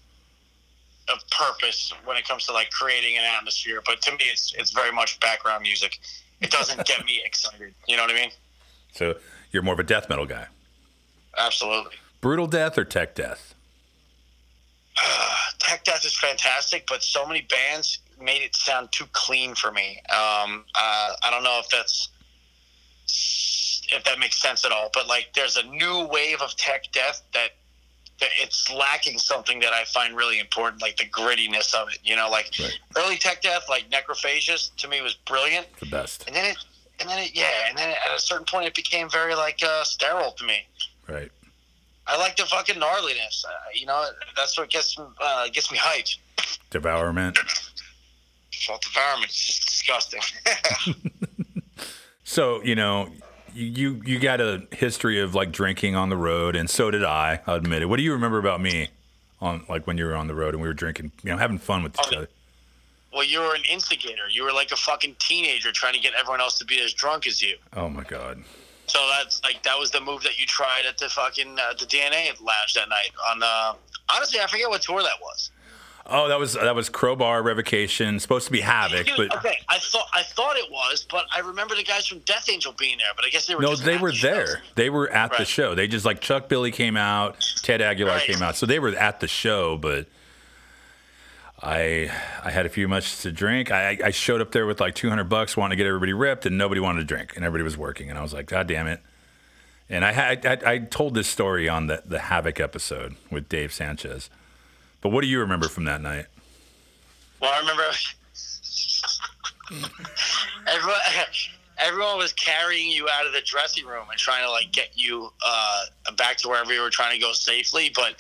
a purpose when it comes to like creating an atmosphere. But to me, it's it's very much background music. It doesn't [laughs] get me excited. You know what I mean? So you're more of a death metal guy. Absolutely. Brutal death or tech death? [sighs] Tech Death is fantastic, but so many bands made it sound too clean for me. Um, uh, I don't know if that's if that makes sense at all, but like there's a new wave of Tech Death that it's lacking something that I find really important, like the grittiness of it. You know, like Right. early Tech Death, like Necrophagist, to me was brilliant, The best. and then it. And then it, yeah, and then at a certain point, it became very like uh, sterile to me. Right. I like the fucking gnarliness. Uh, you know, that's what gets uh, gets me hyped. Devourment. Salt environment is just disgusting. [laughs] [laughs] So, you know, you, you got a history of like drinking on the road, and so did I. I'll admit it. What do you remember about me on like when you were on the road and we were drinking, you know, having fun with each Oh, other? well, you were an instigator. You were like a fucking teenager trying to get everyone else to be as drunk as you. Oh my god. So that's like that was the move that you tried at the fucking uh, the DNA lounge that night. On uh, honestly, I forget what tour that was. Oh, that was that was Crowbar Revocation, supposed to be Havok, but okay, I thought I thought it was, but I remember the guys from Death Angel being there. But I guess they were no, they were the there. They were at the show. They just like Chuck Billy came out, Ted Aguilar Right. came out, so they were at the show. But I I had a few much to drink. I I showed up there with like two hundred bucks, wanting to get everybody ripped, and nobody wanted to drink, and everybody was working, and I was like, God damn it. And I had I, I told this story on the the Havok episode with Dave Sanchez. But what do you remember from that night? Well, I remember [laughs] everyone, [laughs] everyone was carrying you out of the dressing room and trying to like get you uh, back to wherever you were trying to go safely. But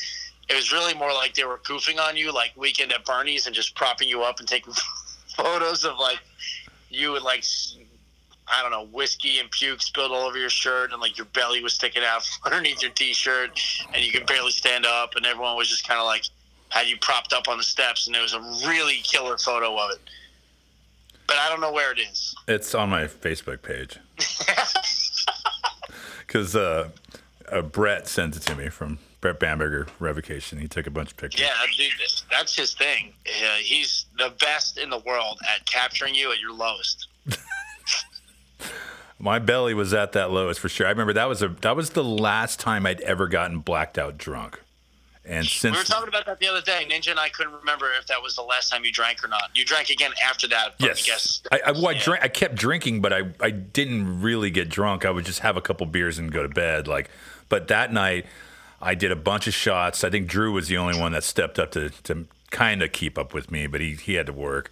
it was really more like they were goofing on you, like weekend at Bernie's, and just propping you up and taking [laughs] photos of like you with like I don't know whiskey and puke spilled all over your shirt, and like your belly was sticking out underneath your t-shirt, and you could barely stand up, and everyone was just kind of like had you propped up on the steps, and there was a really killer photo of it. But I don't know where it is. It's on my Facebook page. [laughs] Because uh, uh, Brett sent it to me from Brett Bamberger Revocation. He took a bunch of pictures. Yeah, dude, that's his thing. Uh, he's the best in the world at capturing you at your lowest. [laughs] My belly was at that lowest for sure. I remember that was a that was the last time I'd ever gotten blacked out drunk. And since We were talking about that the other day. Ninja and I couldn't remember if that was the last time you drank or not. You drank again after that. But I yes, guess. I, I, well, I drank. I kept drinking, but I I didn't really get drunk. I would just have a couple beers and go to bed. Like, but that night I did a bunch of shots. I think Drew was the only one that stepped up to to kind of keep up with me, but he he had to work.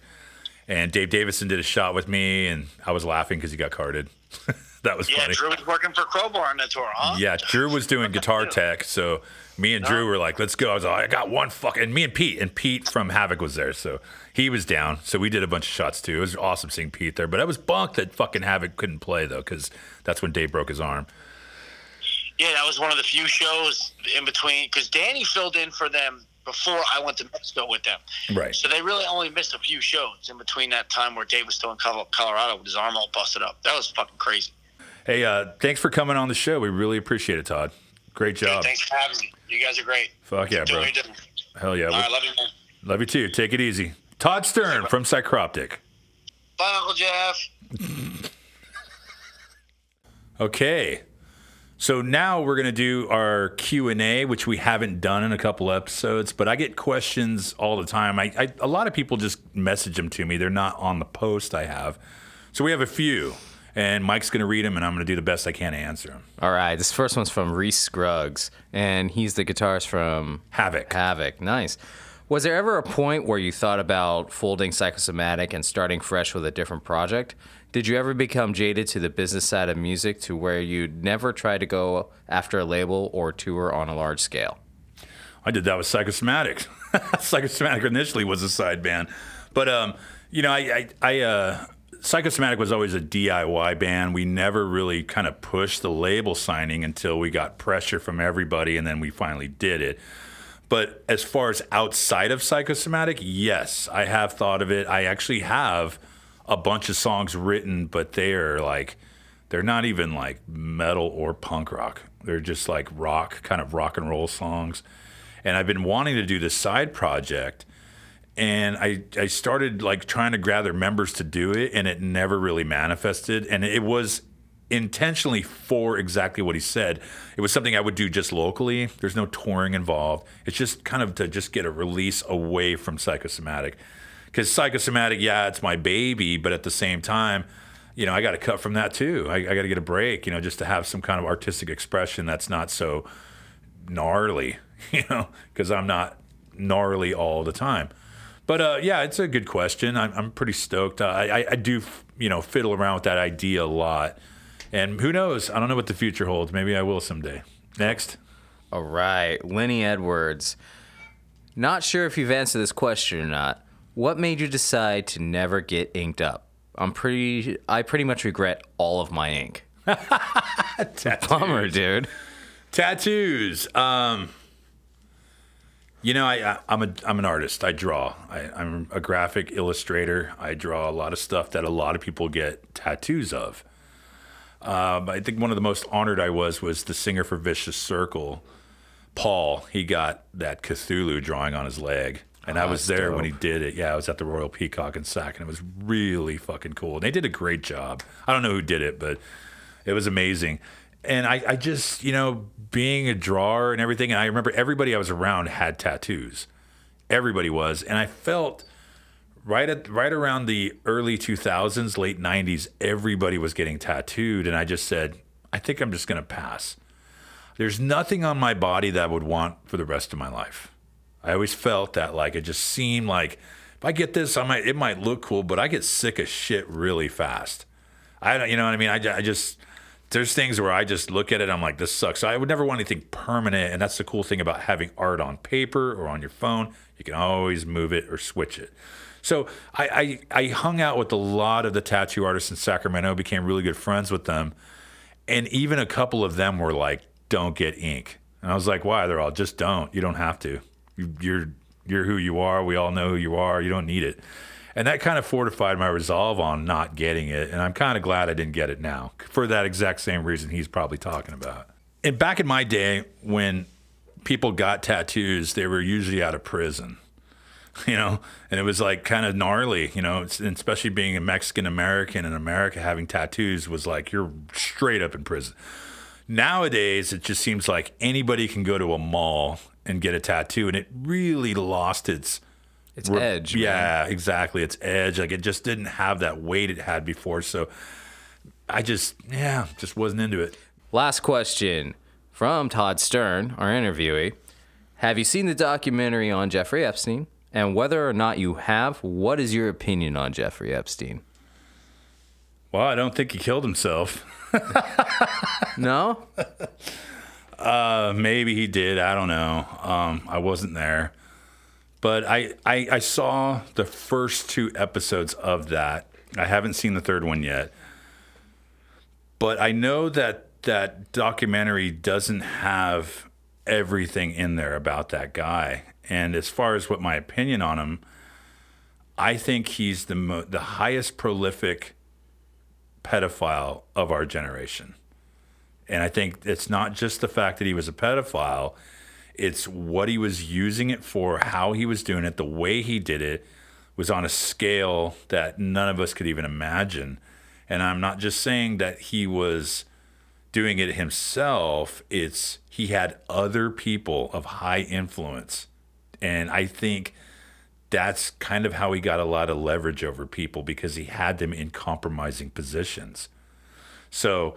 And Dave Davidson did a shot with me, and I was laughing because he got carded. [laughs] that was Yeah, funny. Drew was working for Crowbar on the tour, huh? Yeah, Drew was doing guitar [laughs] tech, so me and Drew were like, "Let's go." I was like, "I got one fuck," and me and Pete and Pete from Havok was there, so he was down. So we did a bunch of shots too. It was awesome seeing Pete there, but I was bunk that fucking Havok couldn't play though, because that's when Dave broke his arm. Yeah, that was one of the few shows in between because Danny filled in for them before I went to Mexico with them. Right. So they really only missed a few shows in between that time where Dave was still in Colorado with his arm all busted up. That was fucking crazy. Hey, uh, thanks for coming on the show. We really appreciate it, Todd. Great job. thanks for having me. You guys are great. Fuck yeah, bro. Hell yeah. All right, love you, man. Love you too. Take it easy. Todd Stern from Psycroptic. Bye, Uncle Jeff. [laughs] Okay. So now we're gonna do our Q and A, which we haven't done in a couple episodes. But I get questions all the time. I, I a lot of people just message them to me. They're not on the post I have. So we have a few, and Mike's gonna read them, and I'm gonna do the best I can to answer them. All right, this first one's from Reece Scruggs, and he's the guitarist from Havok. Havok. Nice. Was there ever a point where you thought about folding Psychosomatic and starting fresh with a different project? Did you ever become jaded to the business side of music to where you'd never try to go after a label or tour on a large scale? I did that with Psychosomatic. [laughs] Psychosomatic initially was a side band, but um, you know, I, I, I uh, Psychosomatic was always a DIY band. We never really kind of pushed the label signing until we got pressure from everybody, and then we finally did it. But as far as outside of Psychosomatic, yes, I have thought of it. I actually have a bunch of songs written, but they are like, they're not even like metal or punk rock. They're just like rock, kind of rock and roll songs. And I've been wanting to do this side project and I, I started like trying to gather members to do it and it never really manifested and it was intentionally for exactly what he said. It was something i would do just locally. There's no touring involved. It's just kind of to just get a release away from psychosomatic. Because psychosomatic yeah it's my baby but at the same time you know i got to cut from that too. I, I got to get a break you know just to have some kind of artistic expression that's not so gnarly [laughs] you know because i'm not gnarly all the time but uh, yeah, it's a good question. I'm, I'm pretty stoked. Uh, I, I do, you know, fiddle around with that idea a lot. And who knows? I don't know what the future holds. Maybe I will someday. Next. All right, Lenny Edwards. Not sure if you've answered this question or not. What made you decide to never get inked up? I'm pretty. I pretty much regret all of my ink. [laughs] Bummer, dude. Tattoos. Um, you know, I, I, I'm a I'm an artist. I draw. I, I'm a graphic illustrator. I draw a lot of stuff that a lot of people get tattoos of. Um, I think one of the most honored I was was the singer for Vicious Circle, Paul. He got that Cthulhu drawing on his leg, and I Oh, was there when he did it. Yeah, I was at the Royal Peacock in Sac, and it was really fucking cool. And they did a great job. I don't know who did it, but it was amazing. And I, I just, you know, being a drawer and everything, and I remember everybody I was around had tattoos. Everybody was, and I felt right at right around the early 2000s, late 90s, everybody was getting tattooed, and I just said, I think I'm just gonna pass. There's nothing on my body that I would want for the rest of my life. I always felt that like it just seemed like if I get this, I might it might look cool, but I get sick of shit really fast. I don't, you know what I mean? I, I just there's things where I just look at it, I'm like, this sucks. So I would never want anything permanent, and that's the cool thing about having art on paper or on your phone. You can always move it or switch it. So I, I I hung out with a lot of the tattoo artists in Sacramento, became really good friends with them, and even a couple of them were like, "Don't get ink," and I was like, "Why?" They're all just don't. You don't have to. You, you're you're who you are. We all know who you are. You don't need it. And that kind of fortified my resolve on not getting it. And I'm kind of glad I didn't get it now for that exact same reason he's probably talking about. And back in my day, when people got tattoos, they were usually out of prison, [laughs] you know, and it was like kind of gnarly, you know, and especially being a Mexican American in America, having tattoos was like you're straight up in prison. Nowadays, it just seems like anybody can go to a mall and get a tattoo, and it really lost its It's Re- edge. man. Yeah, exactly. It's edge. Like it just didn't have that weight it had before. So I just, yeah, just wasn't into it. Last question from Todd Stern, our interviewee. Have you seen the documentary on Jeffrey Epstein? And whether or not you have, what is your opinion on Jeffrey Epstein? Well, I don't think he killed himself. [laughs] No? Uh, maybe he did. I don't know. Um, I wasn't there. But I, I, I saw the first two episodes of that. I haven't seen the third one yet. But I know that that documentary doesn't have everything in there about that guy. And as far as what my opinion on him, I think he's the mo- the highest prolific pedophile of our generation. And I think it's not just the fact that he was a pedophile, it's what he was using it for, how he was doing it, the way he did it was on a scale that none of us could even imagine. And I'm not just saying that he was doing it himself, it's he had other people of high influence. And I think that's kind of how he got a lot of leverage over people because he had them in compromising positions. So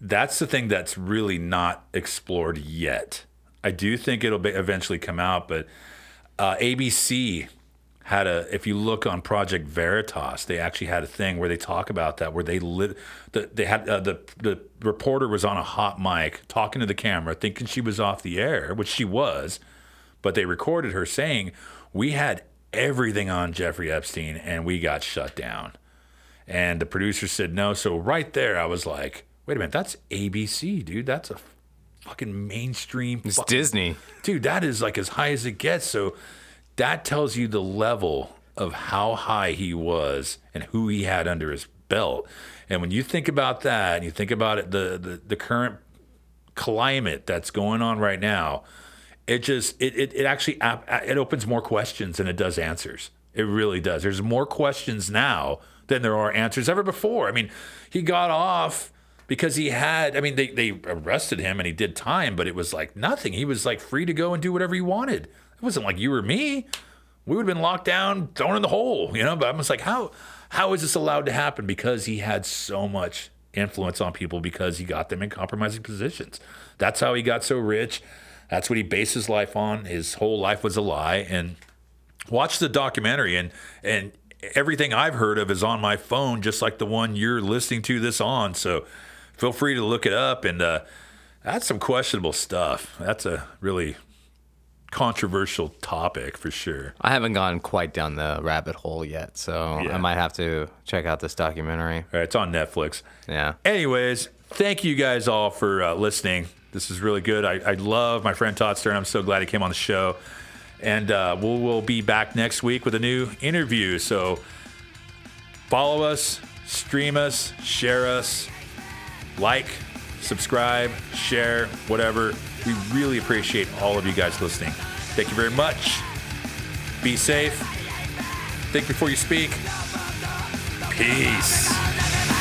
that's the thing that's really not explored yet. I do think it'll be eventually come out, but uh, ABC had a. If you look on Project Veritas, they actually had a thing where they talk about that, where they lit. The, they had uh, the the reporter was on a hot mic talking to the camera, thinking she was off the air, which she was, but they recorded her saying, "We had everything on Jeffrey Epstein, and we got shut down." And the producer said no. So right there, I was like, "Wait a minute, that's ABC, dude. That's a fucking mainstream." It's fucking- Disney. dude, that is like as high as it gets. So that tells you the level of how high he was and who he had under his belt. And when you think about that, and you think about it, the the, the current climate that's going on right now, it just it, it, it actually it opens more questions than it does answers. It really does. There's more questions now than there are answers ever before. I mean, he got off because he had I mean they, they arrested him and he did time, but it was like nothing. He was like free to go and do whatever he wanted. It wasn't like you or me. We would have been locked down, thrown in the hole, you know. But I'm just like, how how is this allowed to happen? Because he had so much influence on people because he got them in compromising positions. That's how he got so rich. That's what he based his life on. His whole life was a lie. And watch the documentary and and everything I've heard of is on my phone, just like the one you're listening to this on. So feel free to look it up. And uh, that's some questionable stuff. That's a really controversial topic for sure. I haven't gone quite down the rabbit hole yet, so Yeah. I might have to check out this documentary. All right, it's on Netflix. Yeah. Anyways, thank you guys all for uh, listening. This is really good. I, I love my friend Todd Stern. I'm so glad he came on the show. And uh, we'll, we'll be back next week with a new interview. So follow us, stream us, share us, like, subscribe, share, whatever. We really appreciate all of you guys listening. Thank you very much. Be safe. Think before you speak. Peace.